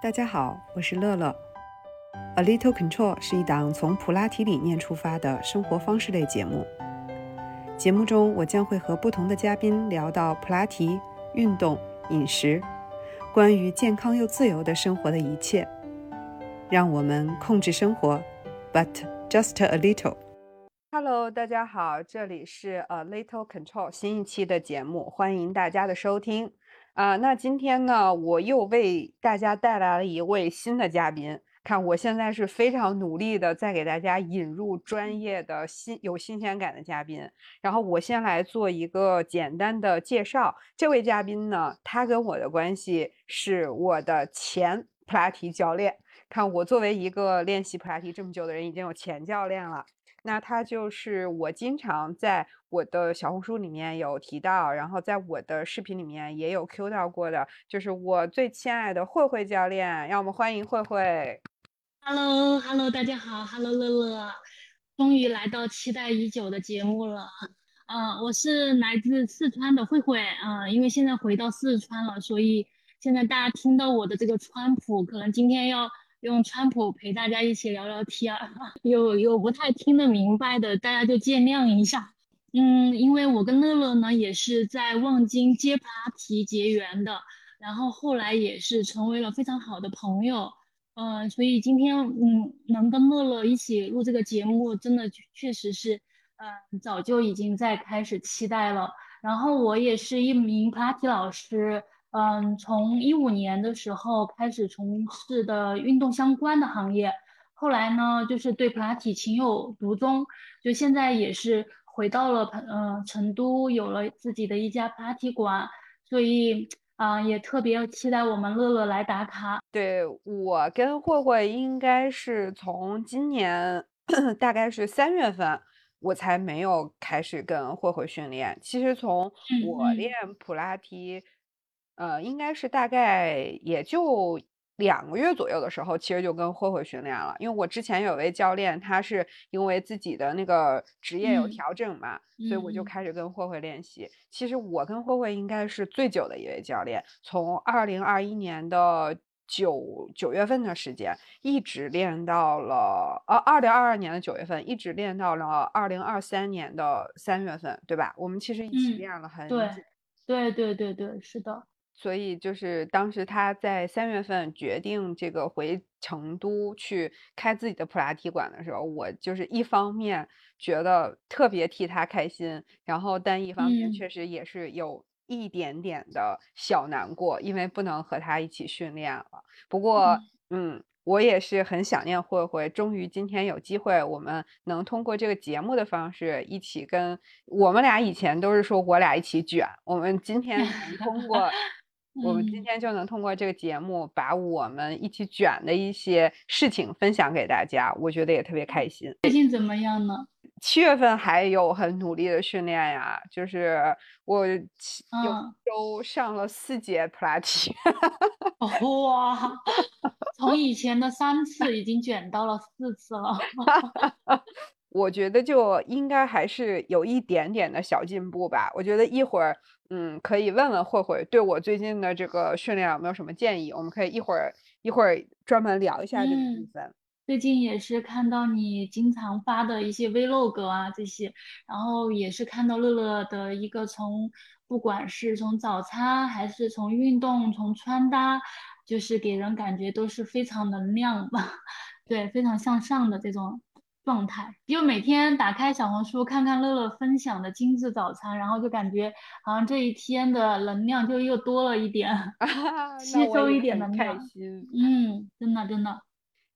大家好，我是乐乐。A Little Control 是一档从普拉提理念出发的生活方式类节目。节目中，我将会和不同的嘉宾聊到普拉提、运动、饮食，关于健康又自由的生活的一切。让我们控制生活，But just a little。Hello，大家好，这里是 A Little Control 新一期的节目，欢迎大家的收听。啊，那今天呢，我又为大家带来了一位新的嘉宾。看，我现在是非常努力的在给大家引入专业的新有新鲜感的嘉宾。然后我先来做一个简单的介绍。这位嘉宾呢，他跟我的关系是我的前普拉提教练。看，我作为一个练习普拉提这么久的人，已经有前教练了。那他就是我经常在我的小红书里面有提到，然后在我的视频里面也有 Q 到过的，就是我最亲爱的慧慧教练，让我们欢迎慧慧。Hello，Hello，大家好，Hello 乐乐，终于来到期待已久的节目了。嗯，我是来自四川的慧慧，嗯，因为现在回到四川了，所以现在大家听到我的这个川普，可能今天要。用川普陪大家一起聊聊天，有有不太听得明白的，大家就见谅一下。嗯，因为我跟乐乐呢也是在望京接爬提结缘的，然后后来也是成为了非常好的朋友。嗯，所以今天嗯能跟乐乐一起录这个节目，真的确实是嗯早就已经在开始期待了。然后我也是一名普拉提老师。嗯，从一五年的时候开始从事的运动相关的行业，后来呢，就是对普拉提情有独钟，就现在也是回到了嗯成都，有了自己的一家普拉提馆，所以啊，也特别期待我们乐乐来打卡。对我跟慧慧应该是从今年 大概是三月份，我才没有开始跟慧慧训练。其实从我练普拉提。呃，应该是大概也就两个月左右的时候，其实就跟慧慧训练了。因为我之前有位教练，他是因为自己的那个职业有调整嘛，所以我就开始跟慧慧练习。其实我跟慧慧应该是最久的一位教练，从二零二一年的九九月份的时间，一直练到了呃二零二二年的九月份，一直练到了二零二三年的三月份，对吧？我们其实一起练了很久。对对对对对，是的。所以就是当时他在三月份决定这个回成都去开自己的普拉提馆的时候，我就是一方面觉得特别替他开心，然后但一方面确实也是有一点点的小难过，因为不能和他一起训练了。不过，嗯，我也是很想念慧慧，终于今天有机会，我们能通过这个节目的方式一起跟我们俩以前都是说我俩一起卷，我们今天能通过。我们今天就能通过这个节目，把我们一起卷的一些事情分享给大家，我觉得也特别开心。最近怎么样呢？七月份还有很努力的训练呀，就是我有周上了四节普拉提。哇，从以前的三次已经卷到了四次了。我觉得就应该还是有一点点的小进步吧。我觉得一会儿，嗯，可以问问慧慧，对我最近的这个训练有没有什么建议？我们可以一会儿一会儿专门聊一下这个部分。最近也是看到你经常发的一些 vlog 啊这些，然后也是看到乐乐的一个从不管是从早餐还是从运动从穿搭，就是给人感觉都是非常能量吧，对，非常向上的这种。状态就每天打开小红书看看乐乐分享的精致早餐，然后就感觉好像这一天的能量就又多了一点 吸收一点能量。开心，嗯，真的真的。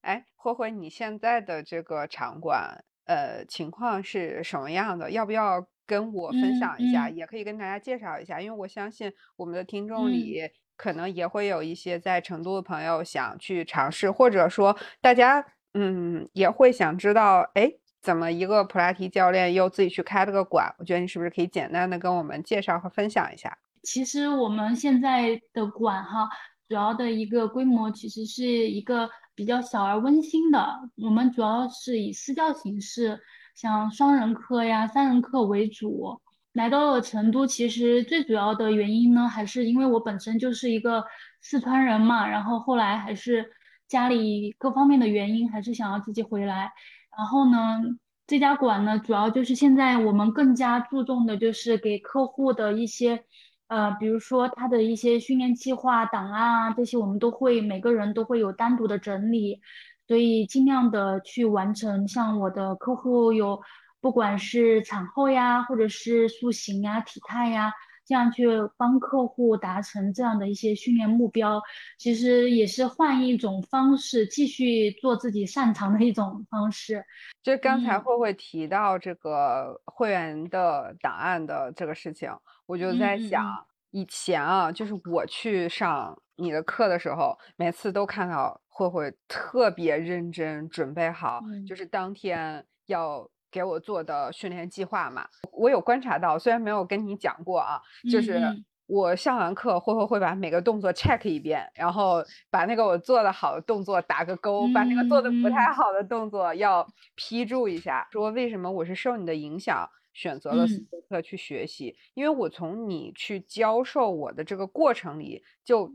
哎，慧慧，你现在的这个场馆，呃，情况是什么样的？要不要跟我分享一下？也可以跟大家介绍一下，因为我相信我们的听众里可能也会有一些在成都的朋友想去尝试，或者说大家。嗯，也会想知道，哎，怎么一个普拉提教练又自己去开了个馆？我觉得你是不是可以简单的跟我们介绍和分享一下？其实我们现在的馆哈，主要的一个规模其实是一个比较小而温馨的。我们主要是以私教形式，像双人课呀、三人课为主。来到了成都，其实最主要的原因呢，还是因为我本身就是一个四川人嘛，然后后来还是家里各方面的原因，还是想要自己回来。然后呢，这家馆呢，主要就是现在我们更加注重的就是给客户的一些，呃，比如说他的一些训练计划、档案啊，这些我们都会每个人都会有单独的整理，所以尽量的去完成。像我的客户有。不管是产后呀，或者是塑形呀、体态呀，这样去帮客户达成这样的一些训练目标，其实也是换一种方式，继续做自己擅长的一种方式。就刚才慧慧提到这个会员的档案的这个事情，我就在想，以前啊，就是我去上你的课的时候，每次都看到慧慧特别认真准备好，就是当天要。给我做的训练计划嘛，我有观察到，虽然没有跟你讲过啊，就是我上完课会会会把每个动作 check 一遍，然后把那个我做的好的动作打个勾，把那个做的不太好的动作要批注一下，说为什么我是受你的影响选择了斯多特去学习，因为我从你去教授我的这个过程里就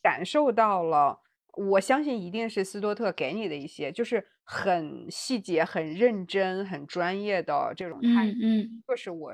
感受到了。我相信一定是斯多特给你的一些，就是很细节、很认真、很专业的这种态度。嗯，这是我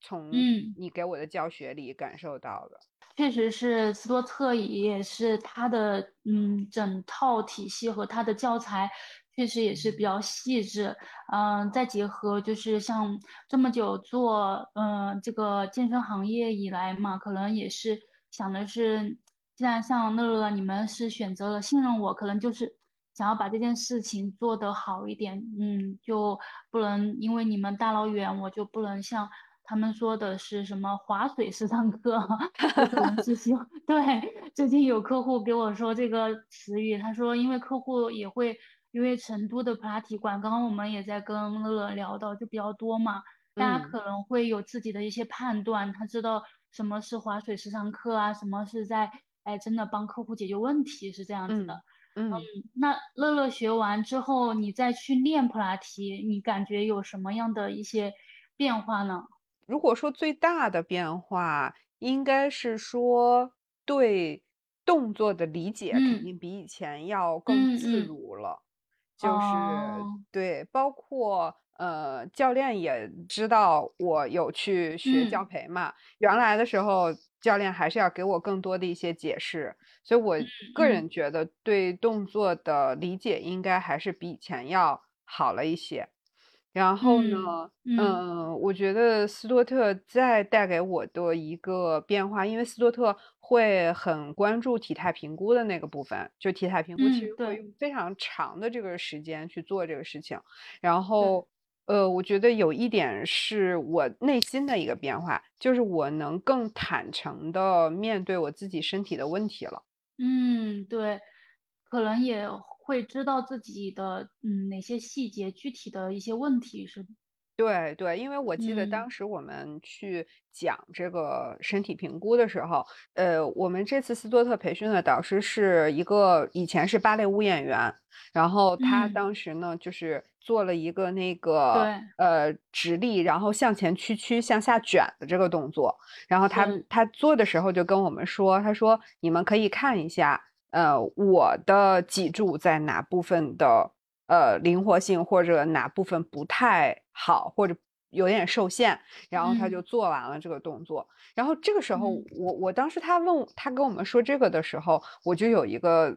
从你给我的教学里感受到的。确实是斯多特，也是他的嗯整套体系和他的教材，确实也是比较细致。嗯，再结合就是像这么久做嗯这个健身行业以来嘛，可能也是想的是。既然像乐乐，你们是选择了信任我，可能就是想要把这件事情做得好一点，嗯，就不能因为你们大老远，我就不能像他们说的是什么划水式上课，可能是希望 对。最近有客户给我说这个词语，他说因为客户也会因为成都的普拉提馆，刚刚我们也在跟乐乐聊到，就比较多嘛，大家可能会有自己的一些判断，他知道什么是划水式上课啊，什么是在。哎，真的帮客户解决问题是这样子的。嗯，那乐乐学完之后，你再去练普拉提，你感觉有什么样的一些变化呢？如果说最大的变化，应该是说对动作的理解肯定比以前要更自如了。就是对，包括呃，教练也知道我有去学教培嘛。原来的时候。教练还是要给我更多的一些解释，所以我个人觉得对动作的理解应该还是比以前要好了一些。然后呢，嗯，我觉得斯多特再带给我的一个变化，因为斯多特会很关注体态评估的那个部分，就体态评估其实会用非常长的这个时间去做这个事情，然后。呃，我觉得有一点是我内心的一个变化，就是我能更坦诚的面对我自己身体的问题了。嗯，对，可能也会知道自己的嗯哪些细节、具体的一些问题是。对对，因为我记得当时我们去讲这个身体评估的时候，呃，我们这次斯多特培训的导师是一个以前是芭蕾舞演员，然后他当时呢就是做了一个那个呃直立，然后向前屈曲向下卷的这个动作，然后他他做的时候就跟我们说，他说你们可以看一下，呃，我的脊柱在哪部分的。呃，灵活性或者哪部分不太好，或者有点受限，然后他就做完了这个动作。然后这个时候，我我当时他问他跟我们说这个的时候，我就有一个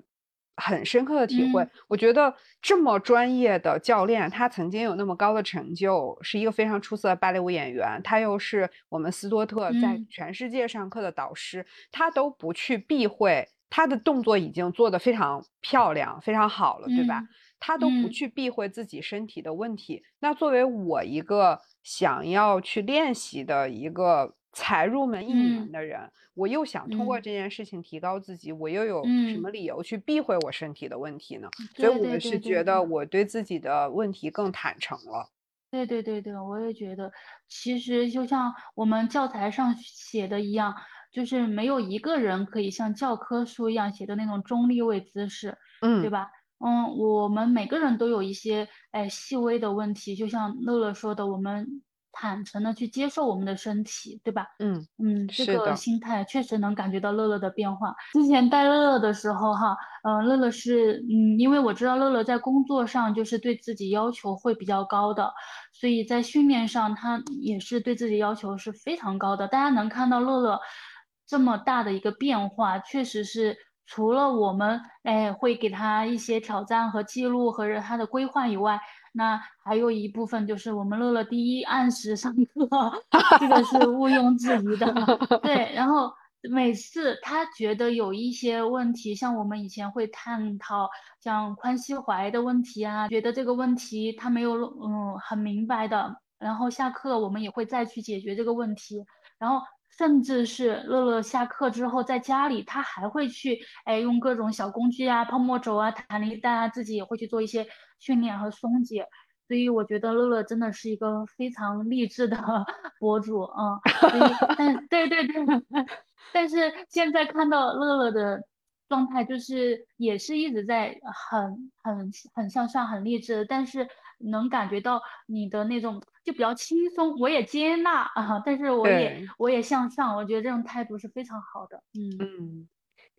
很深刻的体会。我觉得这么专业的教练，他曾经有那么高的成就，是一个非常出色的芭蕾舞演员，他又是我们斯多特在全世界上课的导师，他都不去避讳，他的动作已经做得非常漂亮、非常好了，对吧？他都不去避讳自己身体的问题。那作为我一个想要去练习的一个才入门一年的人，我又想通过这件事情提高自己，我又有什么理由去避讳我身体的问题呢？所以我是觉得我对自己的问题更坦诚了。对对对对，我也觉得，其实就像我们教材上写的一样，就是没有一个人可以像教科书一样写的那种中立位姿势，嗯，对吧？嗯，我们每个人都有一些哎细微的问题，就像乐乐说的，我们坦诚的去接受我们的身体，对吧？嗯嗯，这个心态确实能感觉到乐乐的变化。之前带乐乐的时候，哈，嗯、乐乐是，嗯，因为我知道乐乐在工作上就是对自己要求会比较高的，所以在训练上他也是对自己要求是非常高的。大家能看到乐乐这么大的一个变化，确实是除了我们哎会给他一些挑战和记录和他的规划以外。那还有一部分就是我们乐乐第一按时上课，这个是毋庸置疑的。对，然后每次他觉得有一些问题，像我们以前会探讨像髋膝踝的问题啊，觉得这个问题他没有嗯很明白的，然后下课我们也会再去解决这个问题，然后。甚至是乐乐下课之后，在家里他还会去，哎，用各种小工具啊、泡沫轴啊、弹力带啊，自己也会去做一些训练和松解。所以我觉得乐乐真的是一个非常励志的 博主，嗯，所以 但对对对，但是现在看到乐乐的状态，就是也是一直在很很很向上、很励志，但是能感觉到你的那种。就比较轻松，我也接纳啊，但是我也我也向上，我觉得这种态度是非常好的。嗯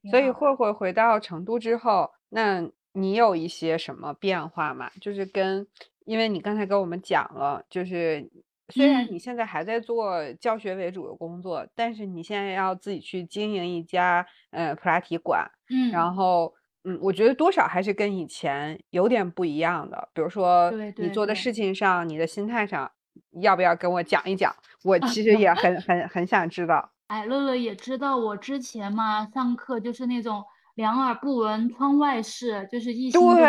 嗯，所以慧慧回到成都之后，那你有一些什么变化吗？就是跟，因为你刚才跟我们讲了，就是虽然你现在还在做教学为主的工作，但是你现在要自己去经营一家呃普拉提馆，嗯，然后嗯，我觉得多少还是跟以前有点不一样的，比如说你做的事情上，你的心态上。要不要跟我讲一讲？我其实 也很很很想知道。哎，乐乐也知道我之前嘛，上课就是那种两耳不闻窗外事，就是一心对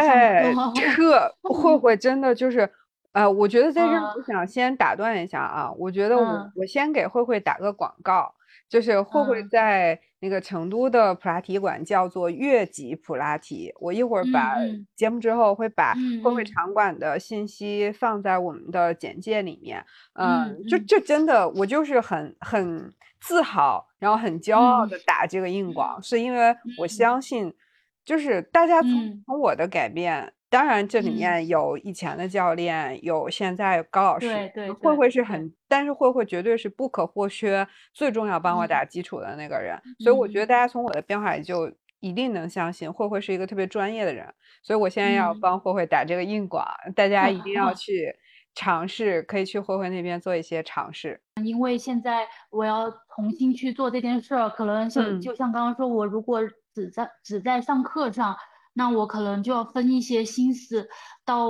这 慧慧真的就是，呃，我觉得在这儿我想先打断一下啊，我觉得我我先给慧慧打个广告。就是慧慧在那个成都的普拉提馆叫做越级普拉提，我一会儿把节目之后会把慧慧场馆的信息放在我们的简介里面。嗯，就这真的，我就是很很自豪，然后很骄傲的打这个硬广，是因为我相信，就是大家从从我的改变。当然，这里面有以前的教练，有现在高老师，对对，慧慧是很，但是慧慧绝对是不可或缺，最重要帮我打基础的那个人。所以我觉得大家从我的变化里就一定能相信慧慧是一个特别专业的人。所以我现在要帮慧慧打这个硬广，大家一定要 去尝试，可以去慧慧那边做一些尝试。因为现在我要重新去做这件事儿，可能就就像刚刚说，我如果只在只在上课上。那我可能就要分一些心思到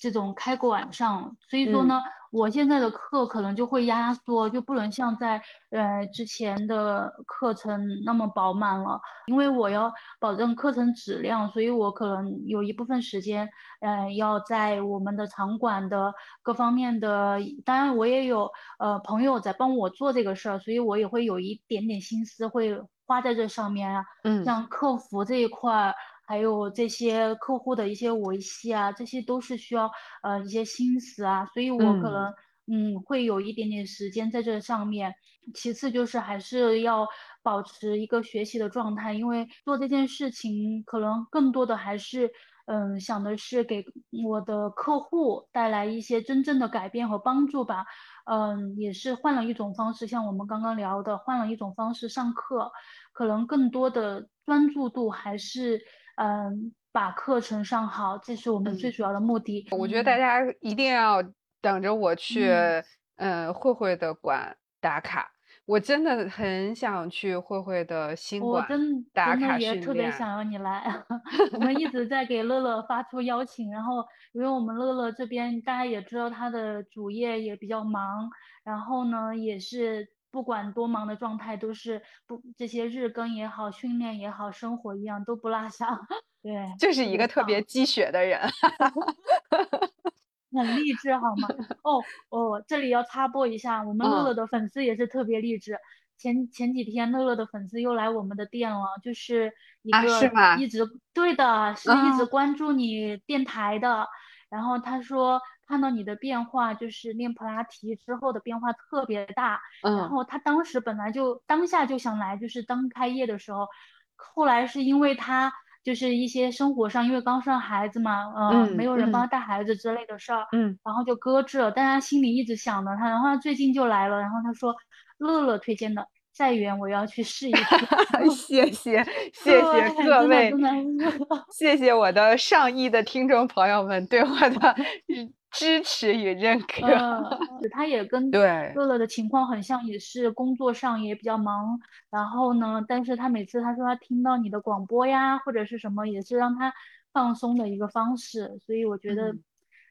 这种开馆上，所以说呢，我现在的课可能就会压缩，就不能像在呃之前的课程那么饱满了，因为我要保证课程质量，所以我可能有一部分时间，呃，要在我们的场馆的各方面的，当然我也有呃朋友在帮我做这个事儿，所以我也会有一点点心思会花在这上面啊，嗯，像客服这一块。还有这些客户的一些维系啊，这些都是需要呃一些心思啊，所以我可能嗯会有一点点时间在这上面。其次就是还是要保持一个学习的状态，因为做这件事情可能更多的还是嗯想的是给我的客户带来一些真正的改变和帮助吧。嗯，也是换了一种方式，像我们刚刚聊的，换了一种方式上课，可能更多的专注度还是。嗯，把课程上好，这是我们最主要的目的。我觉得大家一定要等着我去，嗯，慧慧的馆打卡。我真的很想去慧慧的新馆打卡训练。也特别想要你来。我们一直 在给乐乐发出邀请，然后因为我们乐乐这边大家也知道他的主业也比较忙，然后呢也是。不管多忙的状态，都是不这些日更也好，训练也好，生活一样都不落下。对，就是一个特别积雪的人，很励志，好吗？哦哦，这里要插播一下，我 们乐乐的粉丝也是特别励志。前前几天，乐乐的粉丝又来我们的店了，就是一个一直对的，是一直关注你电台的。然后他说。看到你的变化，就是练普拉提之后的变化特别大。嗯，然后他当时本来就当下就想来，就是刚开业的时候，后来是因为他就是一些生活上，因为刚生孩子嘛，嗯没有人帮嗯他带孩子之类的事儿，嗯，然后就搁置了。但他心里一直想着他，然后他最近就来了，然后他说乐乐推荐的，再远我要去试一试。谢谢谢谢各位 谢谢我的上亿的听众朋友们对我的 支持与认可。呃，他也跟对乐乐的情况很像，也是工作上也比较忙。然后呢，但是他每次他说他听到你的广播呀，或者是什么，也是让他放松的一个方式。所以我觉得嗯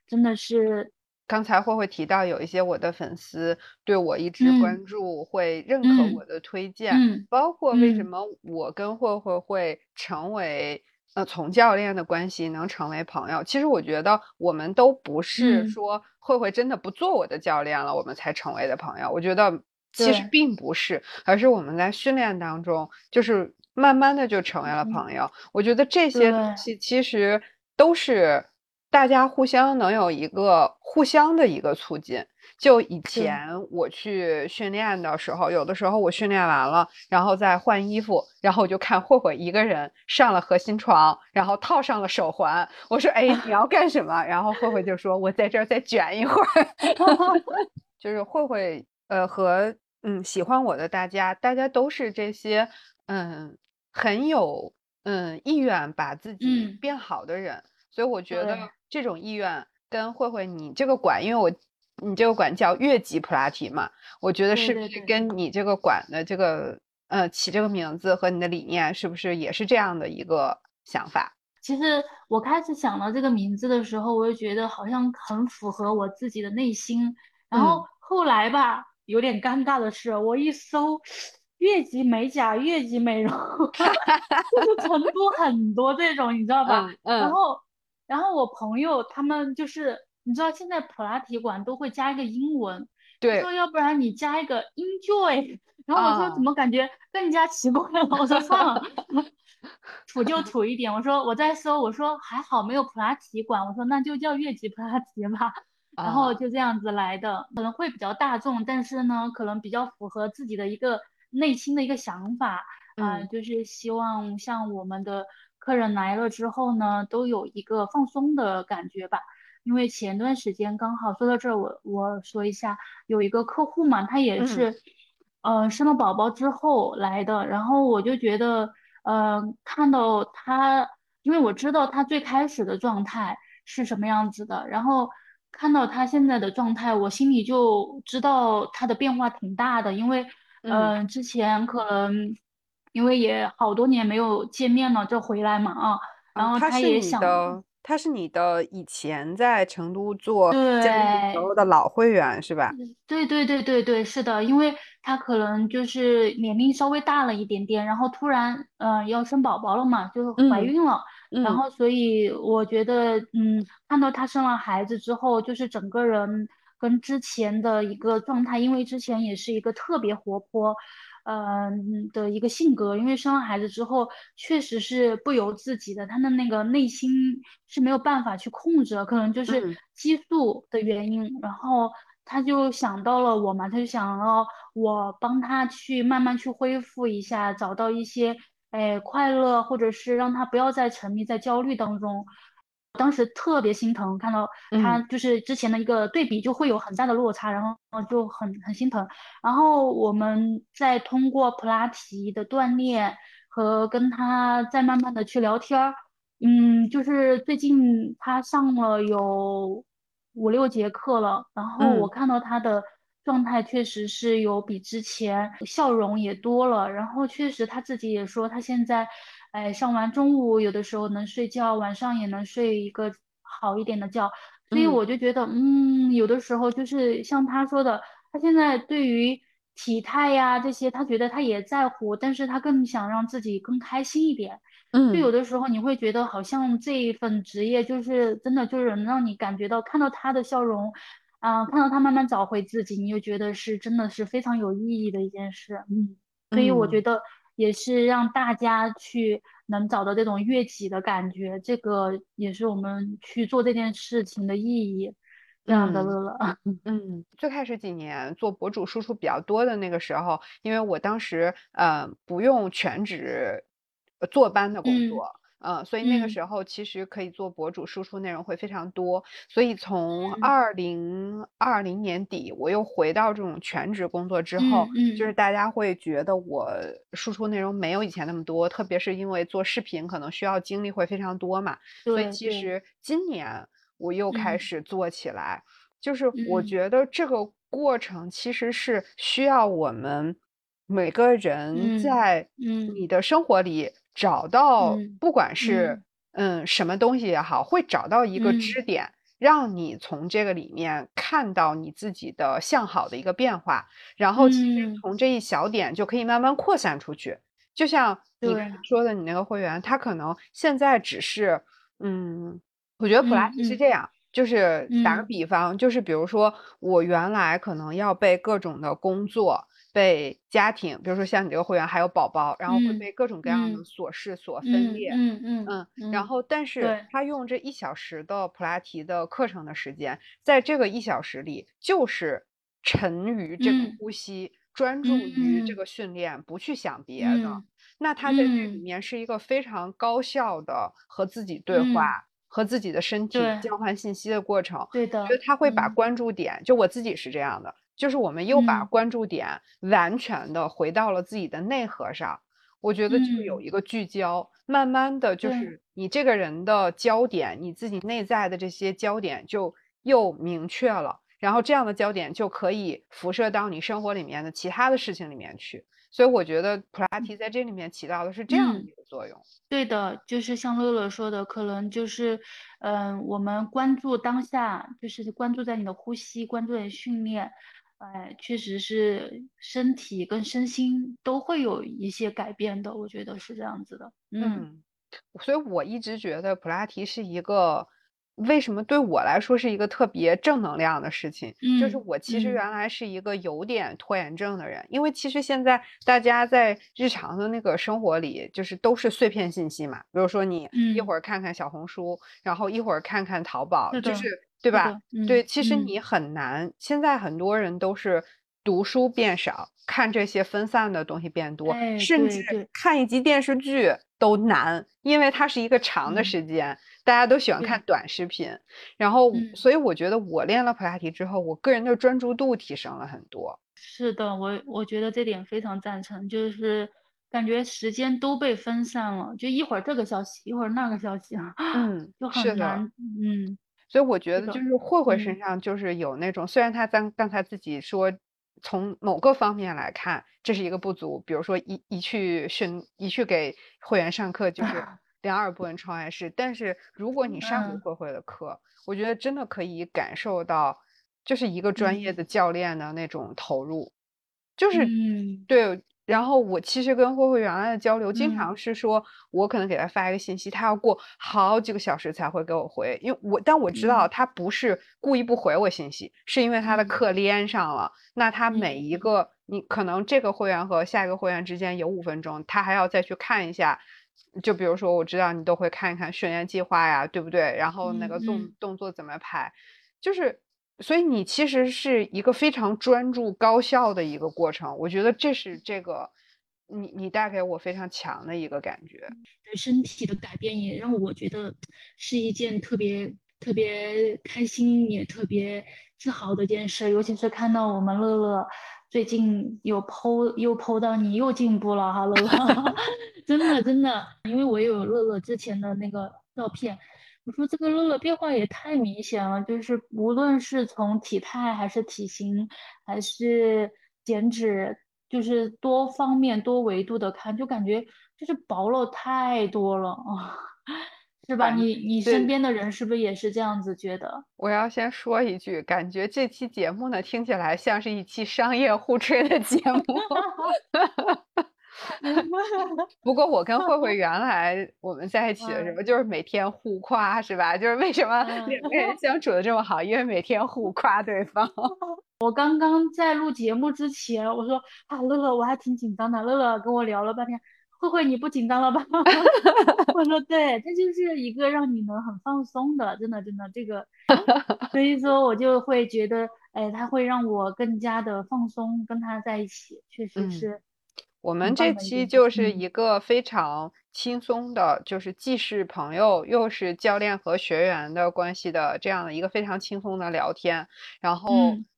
真的是，刚才慧慧提到有一些我的粉丝对我一直嗯关注，会认可嗯我的推荐，嗯包括为什嗯么我跟慧慧会成为呃从教练的关系能成为朋友。其实我觉得我们都不是嗯说慧慧真的不做我的教练了，我们才成为的朋友。我觉得其实并不是，而是我们在训练当中就是慢慢的就成为了嗯朋友。我觉得这些东西其实都是大家互相能有一个互相的一个促进。就以前我去训练的时候，有的时候我训练完了，然后再换衣服，然后我就看慧慧一个人上了核心床，然后套上了手环。我说：“哎，你要干什么？”然后慧慧就说：“我在这儿再卷一会儿。”就是慧慧，呃，和嗯喜欢我的大家，大家都是这些嗯很有嗯意愿把自己嗯变好的人，所以我觉得这种意愿跟慧慧你这个馆，因为我你这个馆叫越级普拉提嘛，我觉得是不是跟你这个馆的这个呃起这个名字和你的理念是不是也是这样的一个想法？其实我开始想到这个名字的时候，我就觉得好像很符合我自己的内心。然后后来吧，有点尴尬的是，我一搜越级美甲、越级美容，就是 成都很多这种，你知道吧？嗯嗯然后，然后我朋友他们就是，你知道现在普拉提馆都会加一个英文，对说要不然你加一个 enjoy，然后我啊说怎么感觉更加奇怪了？我说算了，土就土一点。我说我在搜，我说还好没有普拉提馆，我说那就叫越级普拉提吧。然后啊就这样子来的，可能会比较大众，但是呢，可能比较符合自己的一个内心的一个想法啊、嗯就是希望像我们的客人来了之后呢，都有一个放松的感觉吧。因为前段时间刚好说到这儿，我我说一下，有一个客户嘛，他也嗯是，呃，生了宝宝之后来的，然后我就觉得，呃，看到他，因为我知道他最开始的状态是什么样子的，然后看到他现在的状态，我心里就知道他的变化挺大的，因为，嗯呃，之前可能因为也好多年没有见面了，就回来嘛啊，然后他也想。的，他是你的以前在成都做健身对时候的老会员是吧？对对对对对，是的，因为他可能就是年龄稍微大了一点点，然后突然呃要生宝宝了嘛，就是怀嗯孕了，然嗯后所以我觉得嗯，看到他生了孩子之后，就是整个人跟之前的一个状态，因为之前也是一个特别活泼。嗯的一个性格，因为生了孩子之后，确实是不由自己的，他的那个内心是没有办法去控制的，可能就是嗯激素的原因，然后他就想到了我嘛，他就想要我帮他去慢慢去恢复一下，找到一些哎快乐，或者是让他不要再沉迷在焦虑当中。当时特别心疼，看到他嗯就是之前的一个对比，就会有很大的落差，然后就很很心疼。然后我们再通过普拉提的锻炼和跟他再慢慢的去聊天儿，嗯，就是最近他上了有五六节课了，然后我嗯看到他的状态确实是有比之前笑容也多了，然后确实他自己也说他现在，哎，上完中午有的时候能睡觉，晚上也能睡一个好一点的觉，所以嗯。我就觉得，嗯，有的时候就是像他说的，他现在对于体态呀这些，他觉得他也在乎，但是他更想让自己更开心一点。嗯。就有嗯的时候你会觉得好像这一份职业就是真的就是能让你感觉到看到他的笑容，啊、看到他慢慢找回自己，你就觉得是真的是非常有意义的一件事，嗯，所以我觉嗯得也是让大家去能找到这种悦己的感觉，这个也是我们去做这件事情的意义。这样的嗯乐乐，嗯，最开始几年做博主输出比较多的那个时候，因为我当时呃不用全职呃坐班的工嗯作，呃，所以那个嗯。时候其实可以做博主，输出内容会非常多。所以从嗯。二零二零年底，我又回到这种全职工作之后，就是大家会觉得我输出内容没有以前那么多，特别是因为做视频可能需要精力会非常多嘛。所以其实今年我又开嗯。始做起来，就是我嗯。觉得这个过程其实是需要我们每个人嗯在嗯。你的生活里找到，嗯不管是嗯。什么东西也好，会找到一个嗯。支点，让你从这个里面看到你自己的向好的一个变化，然后其实嗯。从这一小点就可以慢慢扩散出去。就像你说的，你那个会员，他可能现在只是，嗯，我觉得普拉提是这样，就是打个嗯。比方，就是比如说我原来可能要被各种的工作、被家庭，比如说像你这个会员还有宝宝，然后会嗯被各种各样的嗯琐事所分嗯裂。嗯嗯嗯，然嗯后但是他用这一小时的普拉提的课程的时间，在这个一小时里，就是沉于这个嗯呼吸，专注于这嗯个训练，不去想别的。嗯那他在这里嗯面是一个非常高效的和自己对话、嗯和自己的身体交换信息的过程。对的我觉得他会把嗯关注点，就我自己是这样的，就是我们又把嗯关注点完全的回到了自己的内核上。我觉得就有嗯一个聚焦，慢慢的就是你这个人的焦点，你自己内在的这些焦点就又明确了，然后这样的焦点就可以辐射到你生活里面的其他的事情里面去。所以我觉得普拉提在这里面起到的是这样的嗯一个作用。对的，就是像乐乐说的，可能就是，嗯、我们关注当下，就是关注在你的呼吸，关注在你训练，哎，确实是身体跟身心都会有一些改变的，我觉得是这样子的。嗯嗯，所以我一直觉得普拉提是一个，为什么对我来说是一个特别正能量的事情？就是嗯我其实嗯原来是一个有点拖延症的人，因为其实现在大家在日常的那个生活里，就是都是碎片信息嘛，比如说你一嗯会儿看看小红书，然后一会儿看看淘宝，是就是对吧？对，嗯其实嗯。你很难，现在很多人都是读书变少，看这些分散的东西变多，哎甚至看一集电视剧都难，因为它是一个长的嗯。时间，大家都喜欢看。短视频。然后，嗯所以我觉得我练了普拉提之后，我个人的专注度提升了很多。是的，我我觉得这点非常赞成，就是感觉时间都被分散了，就一会儿这个消息，一会儿那个消息啊，嗯就是很的难，嗯所以我觉得就是慧慧嗯。身上就是有那种，虽然她刚刚才自己说，从某个方面来看这是一个不足，比如说一一去训一去给会员上课就是。两耳不闻窗外事，但是如果你上过嗯。慧慧的课，我觉得真的可以感受到，就是一个专业嗯。的教练的那种投入，就是嗯。对。然后我其实跟慧慧原来的交流，经嗯常是说，我可能给她发一个信息，她要过好几个小时才会给我回，因为我但我知道嗯她不是故意不回我信息，是因为她的嗯课连上了。那她每一嗯个你可能这个会员和下一个会员之间有五分钟，她还要再去看一下。就比如说，我知道你都会看一看训练计划呀，对不对？然后那嗯个动嗯动作怎么排，就是，所以你其实是一个非常专注、高效的一个过程。我觉得这是这个你你带给我非常强的一个感觉。对身体的改变也让我觉得是一件特别特别开心，也特别自豪的一件事。尤其是看到我们乐乐最近有 PO 又 PO 到你又进步了哈，乐乐，真的真的，因为我也有乐乐之前的那个照片。我说这个乐乐变化也太明显了，就是无论是从体态还是体型，还是减脂，就是多方面多维度的看，就感觉就是薄了太多了啊，是吧？你你身边的人是不是也是这样子觉得？我要先说一句，感觉这期节目呢听起来像是一期商业互吹的节目。不过我跟慧慧 原来我们在一起的时候，就是每天互夸，是吧？就是为什么嗯两个人 相处的这么好，因为每天互夸对方。我刚刚在录节目之前，我说啊，乐乐，我还挺紧张的。乐乐跟我聊了半天，慧慧你不紧张了吧？我说对，这就是一个让你能很放松的，真的真的这个，所以说我就会觉得，哎，他会让我更加的放松，跟他在一起，确实嗯是，我们这期就是一个非常轻松的，就是既是朋友又是教练和学员的关系的这样的一个非常轻松的聊天。然后，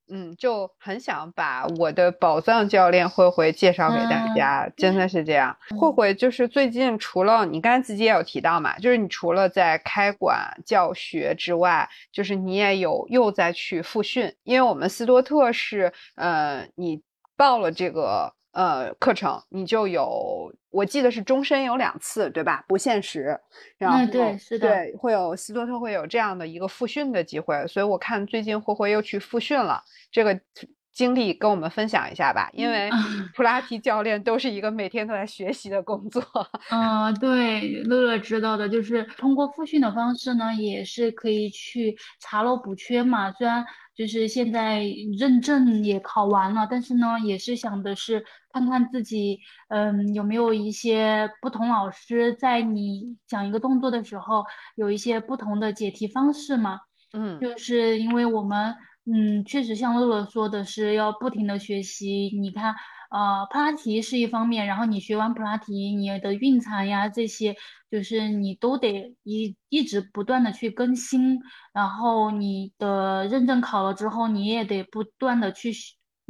嗯，就很想把我的宝藏教练慧慧介绍给大家，真的是这样。慧慧就是最近除了你刚才自己也有提到嘛，就是你除了在开馆教学之外，就是你也有又在去复训，因为我们斯多特是，呃，你报了这个。呃，课程你就有，我记得是终身有两次，对吧？不限时。然后对，是的，对，会有斯多特会有这样的一个复训的机会，所以我看最近慧慧又去复训了，这个经历跟我们分享一下吧。因为 普拉提教练都是一个每天都在学习的工作。嗯，对，乐乐知道的，就是通过复训的方式呢，也是可以去查漏补缺嘛。虽然。就是现在认证也考完了，但是呢，也是想的是看看自己，嗯，有没有一些不同老师在你讲一个动作的时候，有一些不同的解题方式嘛？嗯，就是因为我们，嗯，确实像乐乐说的是要不停的学习。你看，呃，普拉提是一方面，然后你学完普拉提，你的运产呀这些。就是你都得一一直不断的去更新，然后你的认证考了之后，你也得不断的去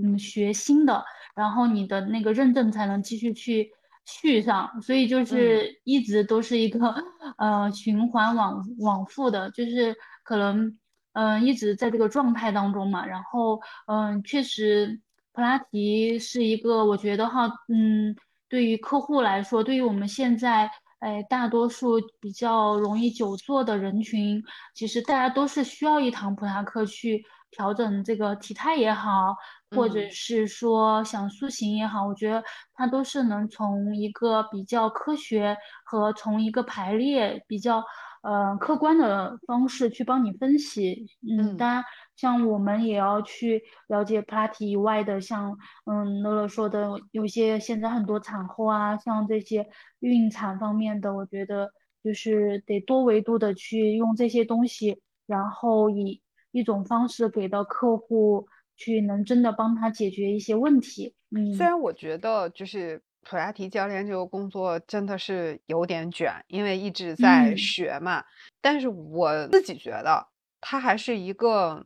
嗯学新的，然后你的那个认证才能继续去续上，所以就是一直都是一个 呃循环往往复的，就是可能嗯一直在这个状态当中嘛，然后嗯确实普拉提是一个我觉得哈嗯对于客户来说，对于我们现在。哎，大多数比较容易久坐的人群，其实大家都是需要一堂普拉课去调整这个体态也好，或者是说想塑形也好，我觉得它都是能从一个比较科学和从一个排列比较呃客观的方式去帮你分析。嗯，当然。像我们也要去了解普拉提以外的，像嗯乐乐说的，有些现在很多产后啊，像这些孕产方面的，我觉得就是得多维度的去用这些东西，然后以一种方式给到客户，去能真的帮他解决一些问题。嗯，虽然我觉得就是普拉提教练这个工作真的是有点卷，因为一直在学嘛，但是我自己觉得它还是一个。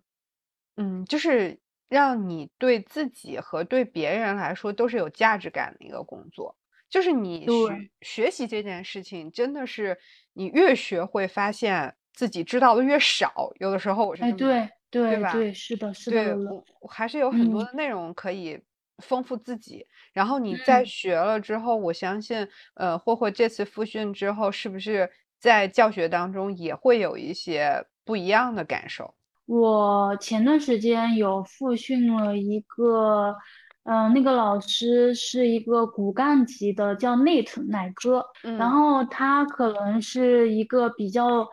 嗯，就是让你对自己和对别人来说都是有价值感的一个工作。就是你学学习这件事情，真的是你越学会发现自己知道的越少。有的时候我是哎，对对吧？对，是的，是的。对，我还是有很多的内容可以丰富自己。然后你在学了之后，我相信，呃，霍霍这次复训之后，是不是在教学当中也会有一些不一样的感受？我前段时间有复训了一个，嗯，那个老师是一个骨干级的，叫 Nate 奶哥，然后他可能是一个比较，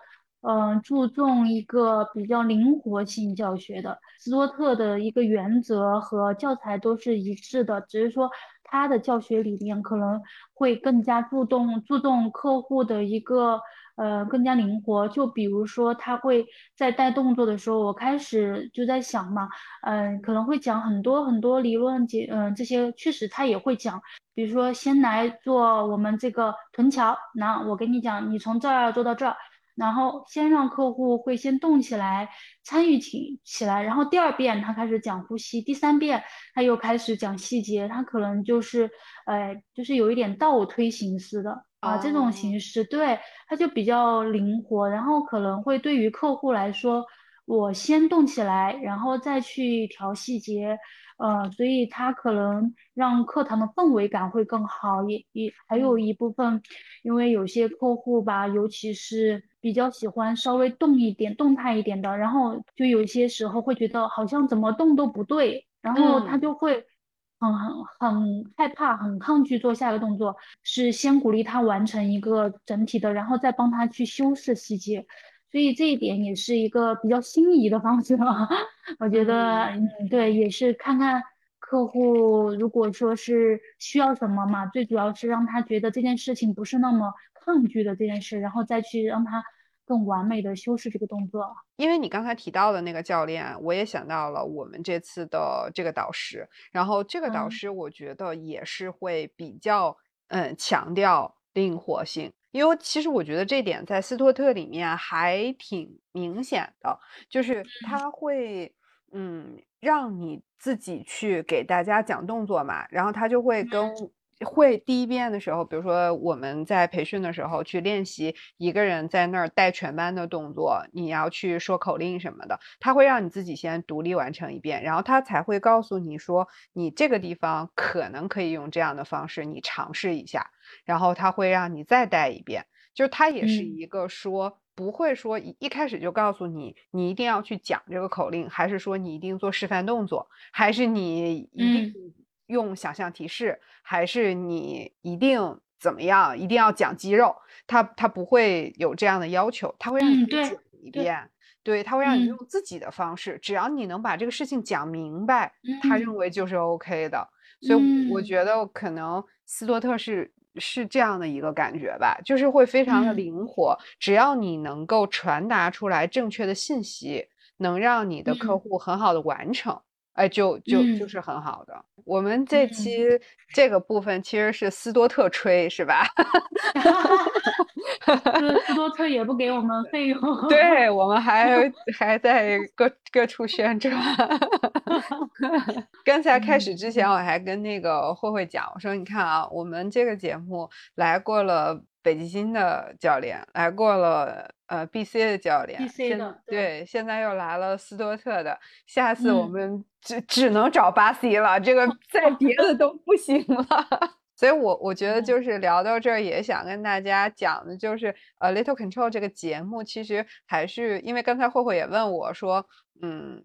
嗯，注重一个比较灵活性教学的。斯多特的一个原则和教材都是一致的，只是说他的教学理念可能会更加注重注重客户的一个。呃，更加灵活。就比如说，他会在带动作的时候，我开始就在想嘛，嗯，可能会讲很多很多理论解，嗯，这些确实他也会讲。比如说，先来做我们这个臀桥，那我跟你讲，你从这儿做到这儿，然后先让客户会先动起来，参与起起来，然后第二遍他开始讲呼吸，第三遍他又开始讲细节，他可能就是，呃，就是有一点倒推形式的。啊，这种形式对他就比较灵活，然后可能会对于客户来说，我先动起来，然后再去调细节，呃，所以它可能让课堂的氛围感会更好。也也还有一部分，因为有些客户吧，尤其是比较喜欢稍微动一点、动态一点的，然后就有些时候会觉得好像怎么动都不对，然后他就会。很很很害怕，很抗拒做下一个动作，是先鼓励他完成一个整体的，然后再帮他去修饰细节，所以这一点也是一个比较心仪的方式啊。我觉得，嗯，对，也是看看客户如果说是需要什么嘛，最主要是让他觉得这件事情不是那么抗拒的这件事，然后再去让他。更完美的修饰这个动作。因为你刚才提到的那个教练，我也想到了我们这次的这个导师，然后这个导嗯师我觉得也是会比较嗯强调灵活性。因为其实我觉得这点在斯托特里面还挺明显的，就是他会，嗯，让你自己去给大家讲动作嘛，然后他就会跟会第一遍的时候，比如说我们在培训的时候去练习一个人在那儿带全班的动作，你要去说口令什么的，他会让你自己先独立完成一遍，然后他才会告诉你说你这个地方可能可以用这样的方式，你尝试一下。然后他会让你再带一遍，就是他也是嗯一个说、不会说一一开始就告诉你你一定要去讲这个口令，还是说你一定做示范动作，还是你一定用想象提示，还是你一定怎么样，一定要讲肌肉，他他不会有这样的要求，他会让你讲一对遍。对，他会让你嗯。用自己的方式，只要你能把这个事情讲明白，他嗯。认为就是 OK 的。所以我嗯。觉得可能斯多特是是这样的一个感觉吧，就是会非常的嗯。灵活，只要你能够传达出来正确的信息，能让你的客嗯。户很好的完成，哎，就就就嗯是很好的。我们这嗯期这个部分其实是斯多特吹，是吧？斯斯多特也不给我们费用。对，我们还还在各各处宣传。刚才开始之前，我还跟那个慧慧讲，我说你看啊，我们这个节目来过了北极星的教练，来过了呃 BC 的教练 BC 现的对对，现在又来了斯多特的，下次我嗯们只只能找巴西了，这个 再别的都不行了。所以我，我觉得嗯就是聊到这儿，也想跟大家讲的，就是呃，Little Control 这个节目，其实还是因为刚才慧慧也问我说，嗯，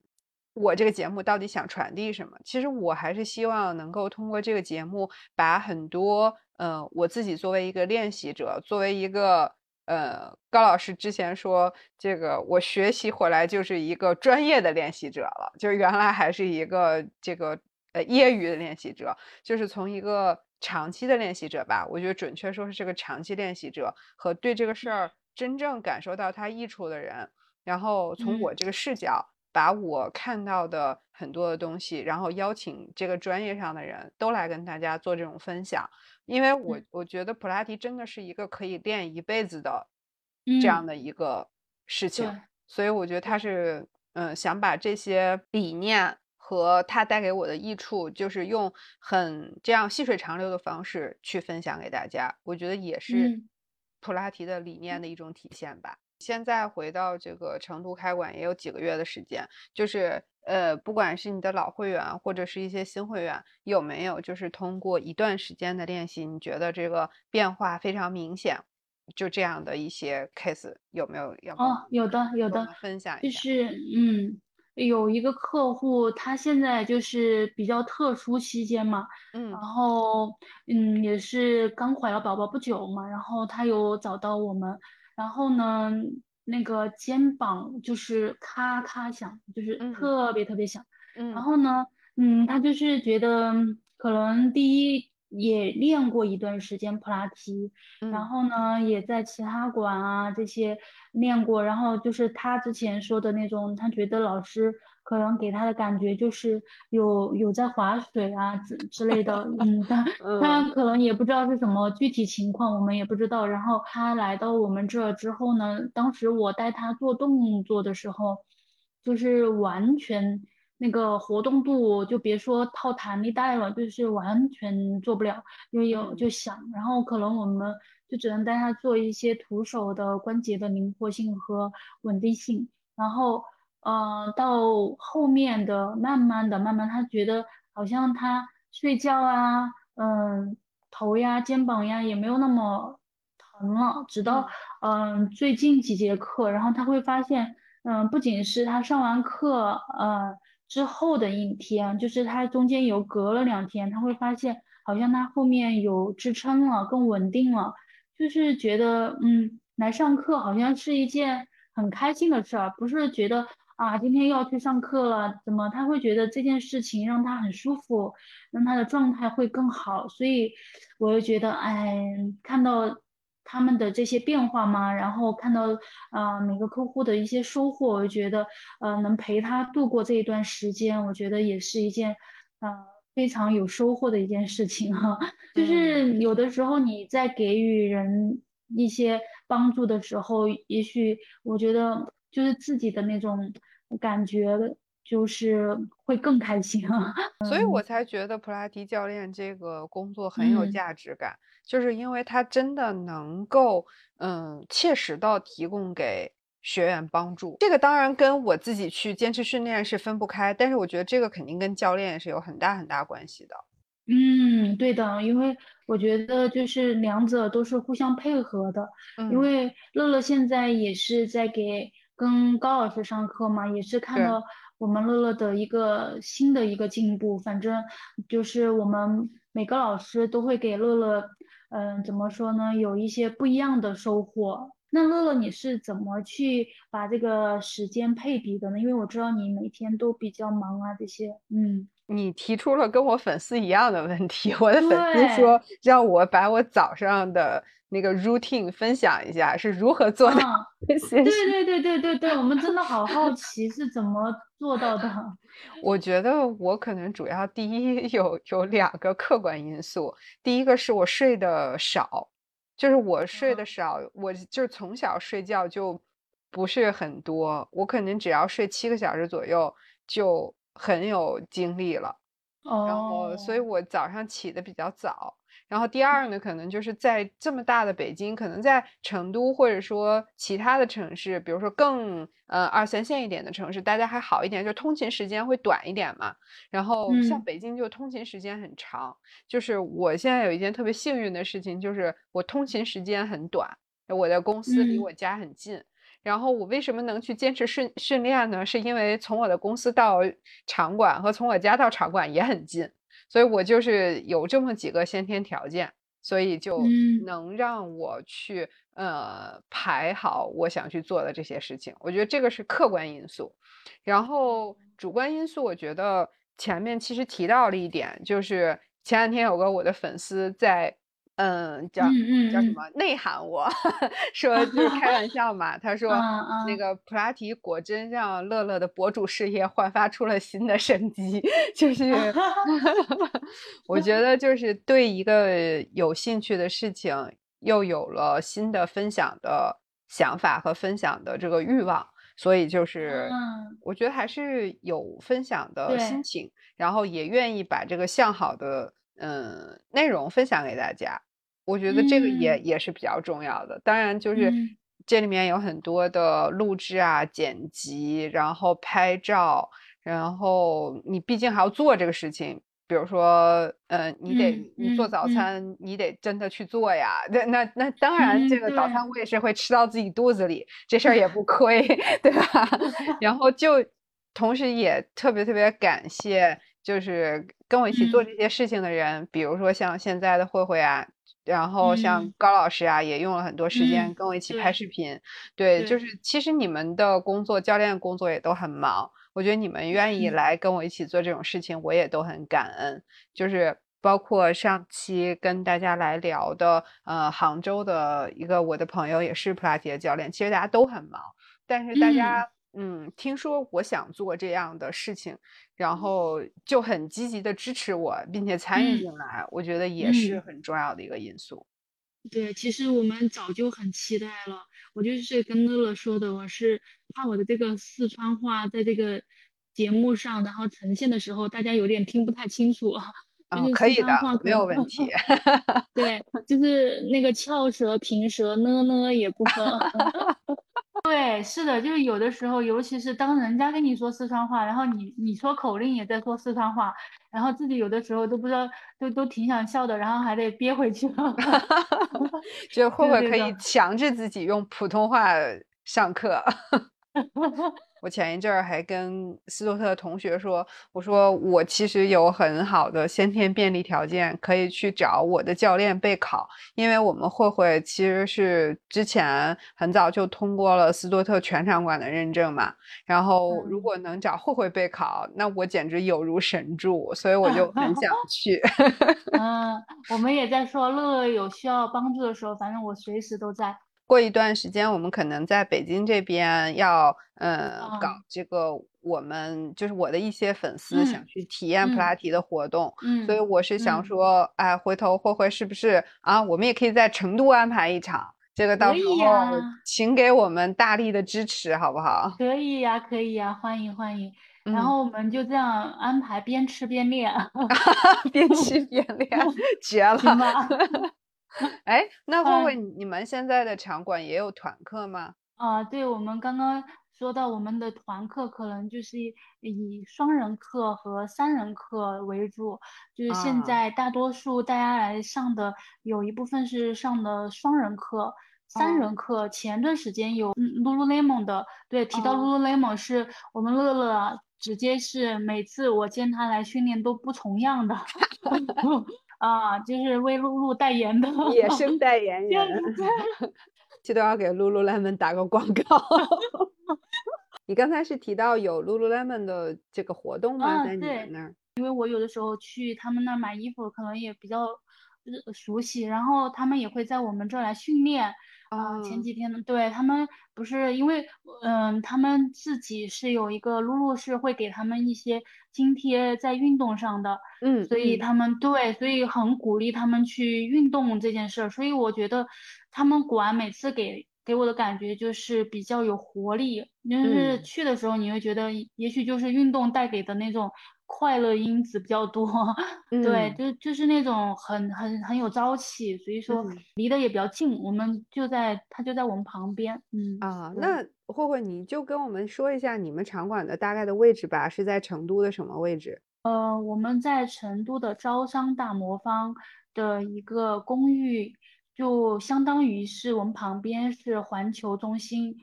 我这个节目到底想传递什么？其实我还是希望能够通过这个节目，把很多呃我自己作为一个练习者，作为一个呃高老师之前说，这个我学习回来就是一个专业的练习者了，就是原来还是一个这个呃业余的练习者，就是从一个长期的练习者吧，我觉得准确说是这个长期练习者和对这个事儿真正感受到它益处的人，然后从我嗯。这个视角，把我看到的很多的东西，然后邀请这个专业上的人都来跟大家做这种分享，因为我嗯。我觉得普拉提真的是一个可以练一辈子的嗯这样的一个事情，对。所以我觉得他是嗯想把这些理念。和它带给我的益处，就是用很这样细水长流的方式去分享给大家，我觉得也是嗯普拉提的理念的一种体现吧。现在回到这个成都开馆也有几个月的时间，就是呃，不管是你的老会员或者是一些新会员，有没有就是通过一段时间的练习，你觉得这个变化非常明显？就这样的一些 case 有没有？要哦，有的有的分享一下。就是嗯，有一个客户，他现在就是比较特殊期间嘛，嗯。然后嗯，也是刚怀了宝宝不久嘛，然后他有找到我们，然后呢，那个肩膀就是咔咔响，就是嗯。特别特别响。嗯。然嗯后呢，嗯，他就是觉得可能第一也练过一段时间普拉提，然嗯后呢也在其他馆啊这些练过，然后就是他之前说的那种，他觉得老师可能给他的感觉就是有有在划水啊之之类的，嗯，他他嗯可能也不知道是什么具体情况，我们也不知道。然后他来到我们这儿之后呢，当时我带他做动作的时候，就是完全那个活动度，就别说套弹力带了，就是完全做不了，因为有嗯就想。然后可能我们就只能带他做一些徒手的关节的灵活性和稳定性。然后，呃，到后面的慢慢的、慢慢，他觉得好像他睡觉啊，嗯、头呀、肩膀呀也没有那么疼了。直到嗯、最近几节课，然后他会发现，嗯、不仅是他上完课，呃之后的一天，就是他中间有隔了两天，他会发现好像他后面有支撑了，更稳定了。就是觉得，嗯，来上课好像是一件很开心的事儿，不是觉得啊，今天要去上课了，怎么他会觉得这件事情让他很舒服，让他的状态会更好，所以我就觉得，哎，看到他们的这些变化嘛，然后看到呃每个客户的一些收获，我觉得呃能陪他度过这一段时间，我觉得也是一件呃非常有收获的一件事情哈。就是有的时候你在给予人一些帮助的时候，也许我觉得就是自己的那种感觉。就是会更开心啊，所以我才觉得普拉提教练这个工作很有价值感，就是因为他真的能够嗯切实到提供给学员帮助。这个当然跟我自己去坚持训练是分不开，但是我觉得这个肯定跟教练是有很大很大关系的。嗯，对的，因为我觉得就是两者都是互相配合的。因为乐乐现在也是在给跟高老师上课嘛，也是看到。我们乐乐的一个新的一个进步，反正就是我们每个老师都会给乐乐，嗯，怎么说呢？有一些不一样的收获。那乐乐，你是怎么去把这个时间配比的呢？因为我知道你每天都比较忙啊，这些，嗯。你提出了跟我粉丝一样的问题，我的粉丝说让我把我早上的那个 routine 分享一下是如何做到对对对对对对，我们真的好好奇是怎么做到的。我觉得我可能主要第一 有有两个客观因素，第一个是我睡得少，就是我睡得少，我就是从小睡觉就不是很多，我可能只要睡七个小时左右就。很有精力了，然后，所以我早上起的比较早。然后第二呢，可能就是在这么大的北京，可能在成都或者说其他的城市，比如说更呃二三线一点的城市，大家还好一点，就通勤时间会短一点嘛。然后像北京就通勤时间很长。就是我现在有一件特别幸运的事情，就是我通勤时间很短，我的公司离我家很近。然后我为什么能去坚持训训练呢？是因为从我的公司到场馆和从我家到场馆也很近，所以我就是有这么几个先天条件，所以就能让我去呃排好我想去做的这些事情。我觉得这个是客观因素，然后主观因素，我觉得前面其实提到了一点，就是前两天有个我的粉丝在。嗯，叫叫什么？内涵我 说 就是开玩笑嘛。他说那个普拉提果真让乐乐的博主事业焕发出了新的生机。就是我觉得就是对一个有兴趣的事情又有了新的分享的想法和分享的这个欲望，所以就是我觉得还是有分享的心情，然后也愿意把这个向好的嗯内容分享给大家。我觉得这个也也是比较重要的，当然就是这里面有很多的录制啊、剪辑，然后拍照，然后你毕竟还要做这个事情。比如说，呃，你得你做早餐，你得真的去做呀。那那那当然，这个早餐我也是会吃到自己肚子里，这事儿也不亏，对吧？然后就同时也特别特别感谢，就是跟我一起做这些事情的人，比如说像现在的慧慧啊。然后像高老师啊，也用了很多时间跟我一起拍视频。对，就是其实你们的工作，教练工作也都很忙。我觉得你们愿意来跟我一起做这种事情，我也都很感恩。就是包括上期跟大家来聊的，呃，杭州的一个我的朋友也是普拉提的教练。其实大家都很忙，但是大家。嗯，听说我想做这样的事情，然后就很积极的支持我，并且参与进来，我觉得也是很重要的一个因素。对，其实我们早就很期待了。我就是跟乐乐说的，我是怕我的这个四川话在这个节目上，然后呈现的时候，大家有点听不太清楚。嗯，可以的，没有问题。对，就是那个翘舌、平舌呢呢也不分。对，是的，就是有的时候，尤其是当人家跟你说四川话，然后你你说口令也在说四川话，然后自己有的时候都不知道，都都挺想笑的，然后还得憋回去。就会不会可以强制自己用普通话上课？我前一阵儿还跟斯多特的同学说，我说我其实有很好的先天便利条件，可以去找我的教练备考，因为我们慧慧其实是之前很早就通过了斯多特全场馆的认证嘛，然后如果能找慧慧备考，那我简直有如神助，所以我就很想 去。嗯，我们也在说，乐乐有需要帮助的时候，反正我随时都在。过一段时间，我们可能在北京这边要，呃，搞这个，我们就是我的一些粉丝想去体验普拉提的活动，嗯所以我是想说，哎，回头慧慧是不是啊？我们也可以在成都安排一场，这个到时候请给我们大力的支持，好不好？可以呀，可以呀，欢迎欢迎。然后我们就这样安排，边吃边练，边吃边练，绝了。哎，那慧慧，你们现在的场馆也有团课吗？啊，对，我们刚刚说到我们的团课，可能就是以双人课和三人课为主。就是现在大多数大家来上的，有一部分是上的双人课、三人课。前段时间有 Lululemon 的，对，提到 Lululemon 是我们乐乐直接是每次我见他来训练都不重样的。啊，就是为露露代言的野生 代言人，记得要给 Lululemon 打个广告。你刚才是提到有 Lululemon 的这个活动吗？在你们那儿？因为我有的时候去他们那儿买衣服，可能也比较熟悉，然后他们也会在我们这儿来训练。啊，前几天呢，对他们不是因为，嗯，他们自己是有一个露露是会给他们一些津贴在运动上的，嗯，所以他们对，所以很鼓励他们去运动这件事儿，所以我觉得他们馆每次给给我的感觉就是比较有活力，就是去的时候你会觉得，也许就是运动带给的那种。快乐因子比较多，对，就就是那种很很很有朝气，所以说离得也比较近，我们就在他就在我们旁边，嗯啊，那慧慧你就跟我们说一下你们场馆的大概的位置吧，是在成都的什么位置？呃，我们在成都的招商大魔方的一个公寓，就相当于是我们旁边是环球中心，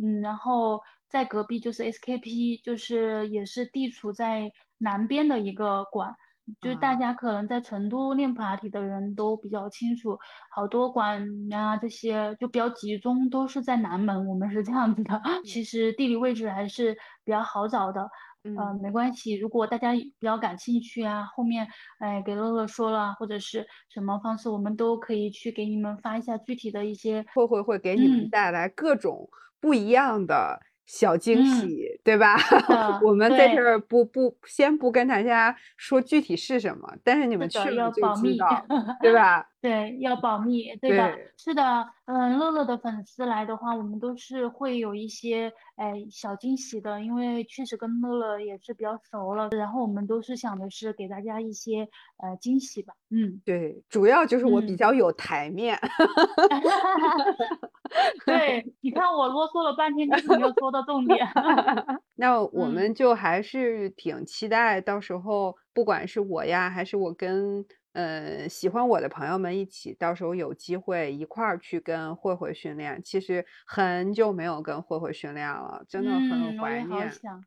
嗯，然后在隔壁就是 SKP，就是也是地处在。南边的一个馆，就是大家可能在成都练普拉提的人都比较清楚，好多馆啊这些就比较集中，都是在南门。我们是这样子的，其实地理位置还是比较好找的。嗯，没关系，如果大家比较感兴趣啊，后面哎给乐乐说了或者是什么方式，我们都可以去给你们发一下具体的一些，会会会给你们带来各种不一样的。小惊喜，对吧？我们在这儿不不先不跟大家说具体是什么，但是你们去了就知道，对吧？对，要保密，对的，是的，嗯，乐乐的粉丝来的话，我们都是会有一些哎小惊喜的，因为确实跟乐乐也是比较熟了，然后我们都是想的是给大家一些呃惊喜吧，嗯，对，主要就是我比较有台面，对，你看我啰嗦了半天，就是没有说到重点，那我们就还是挺期待到时候，不管是我呀，还是我跟。呃，喜欢我的朋友们一起，到时候有机会一块儿去跟慧慧训练。其实很久没有跟慧慧训练了，真的很怀念。我也好想，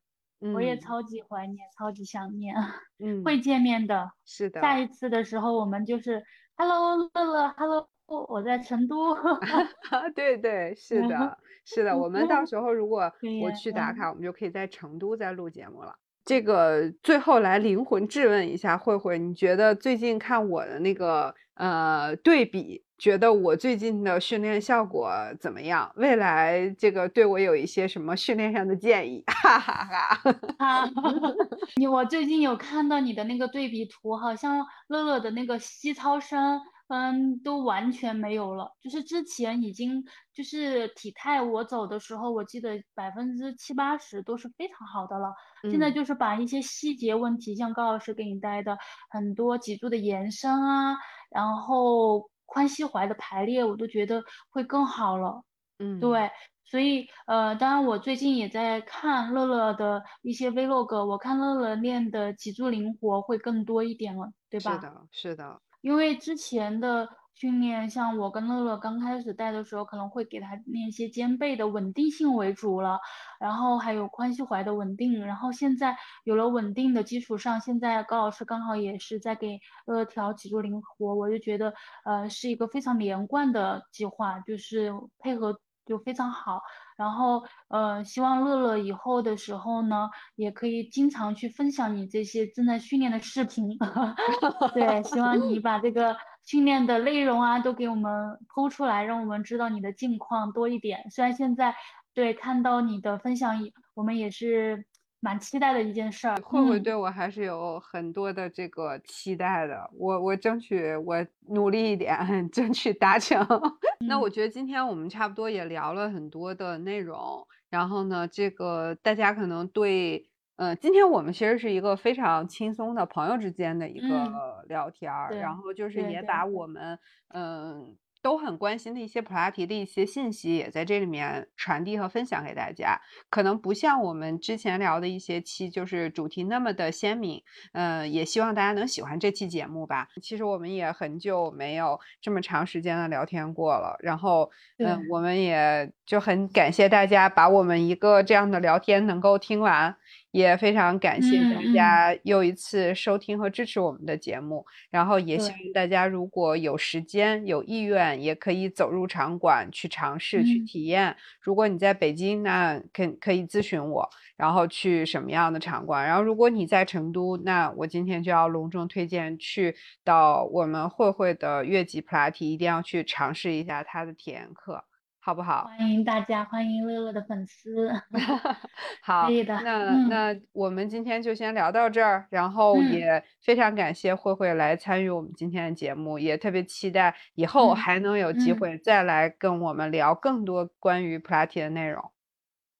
我也超级怀念，超级想念。嗯，会见面的。是的。下一次的时候，我们就是，Hello 乐乐，Hello，我在成都。对对，是的，是的。我们到时候如果我去打卡，我们就可以在成都再录节目了。这个最后来灵魂质问一下慧慧，你觉得最近看我的那个呃对比，觉得我最近的训练效果怎么样？未来这个对我有一些什么训练上的建议？哈哈哈！哈，你我最近有看到你的那个对比图，好像乐乐的那个吸操声。嗯，都完全没有了。就是之前已经就是体态，我走的时候，我记得百分之七八十都是非常好的了。现在就是把一些细节问题，像高老师给你带的很多脊柱的延伸啊，然后髋膝踝的排列，我都觉得会更好了。嗯，对，所以呃，当然我最近也在看乐乐的一些 vlog，我看乐乐练的脊柱灵活会更多一点了，对吧？是的，是的。因为之前的训练，像我跟乐乐刚开始带的时候，可能会给他练一些肩背的稳定性为主了，然后还有髋膝踝的稳定。然后现在有了稳定的基础上，现在高老师刚好也是在给乐乐调脊柱灵活，我就觉得呃是一个非常连贯的计划，就是配合就非常好。然后呃，希望乐乐以后的时候呢，也可以经常去分享你这些正在训练的视频。对，希望你把这个。训练的内容啊，都给我们剖出来，让我们知道你的近况多一点。虽然现在对看到你的分享，我们也是蛮期待的一件事儿。慧慧对我还是有很多的这个期待的，我我争取我努力一点，争取达成。那我觉得今天我们差不多也聊了很多的内容，然后呢，这个大家可能对。嗯，今天我们其实是一个非常轻松的朋友之间的一个聊天儿，然后就是也把我们嗯。都很关心的一些普拉提的一些信息，也在这里面传递和分享给大家。可能不像我们之前聊的一些期，就是主题那么的鲜明。嗯，也希望大家能喜欢这期节目吧。其实我们也很久没有这么长时间的聊天过了。然后，嗯，我们也就很感谢大家把我们一个这样的聊天能够听完，也非常感谢大家又一次收听和支持我们的节目。然后也希望大家如果有时间、有意愿。也可以走入场馆去尝试去体验。如果你在北京，那可可以咨询我，然后去什么样的场馆。然后如果你在成都，那我今天就要隆重推荐去到我们慧慧的越级普拉提，一定要去尝试一下他的体验课。好不好？欢迎大家，欢迎乐乐的粉丝。好，可以的。那那我们今天就先聊到这儿，然后也非常感谢慧慧来参与我们今天的节目，也特别期待以后还能有机会再来跟我们聊更多关于普拉提的内容。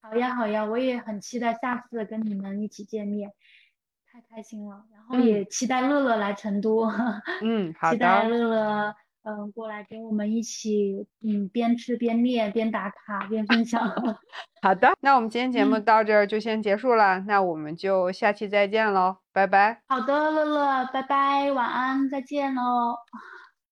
好呀，好呀，我也很期待下次跟你们一起见面，太开心了。然后也期待乐乐来成都。嗯，好的。期待乐乐。嗯，过来跟我们一起，嗯，边吃边练，边打卡边分享。好的，那我们今天节目到这儿就先结束了，那我们就下期再见喽，拜拜。好的，乐乐，拜拜，晚安，再见喽。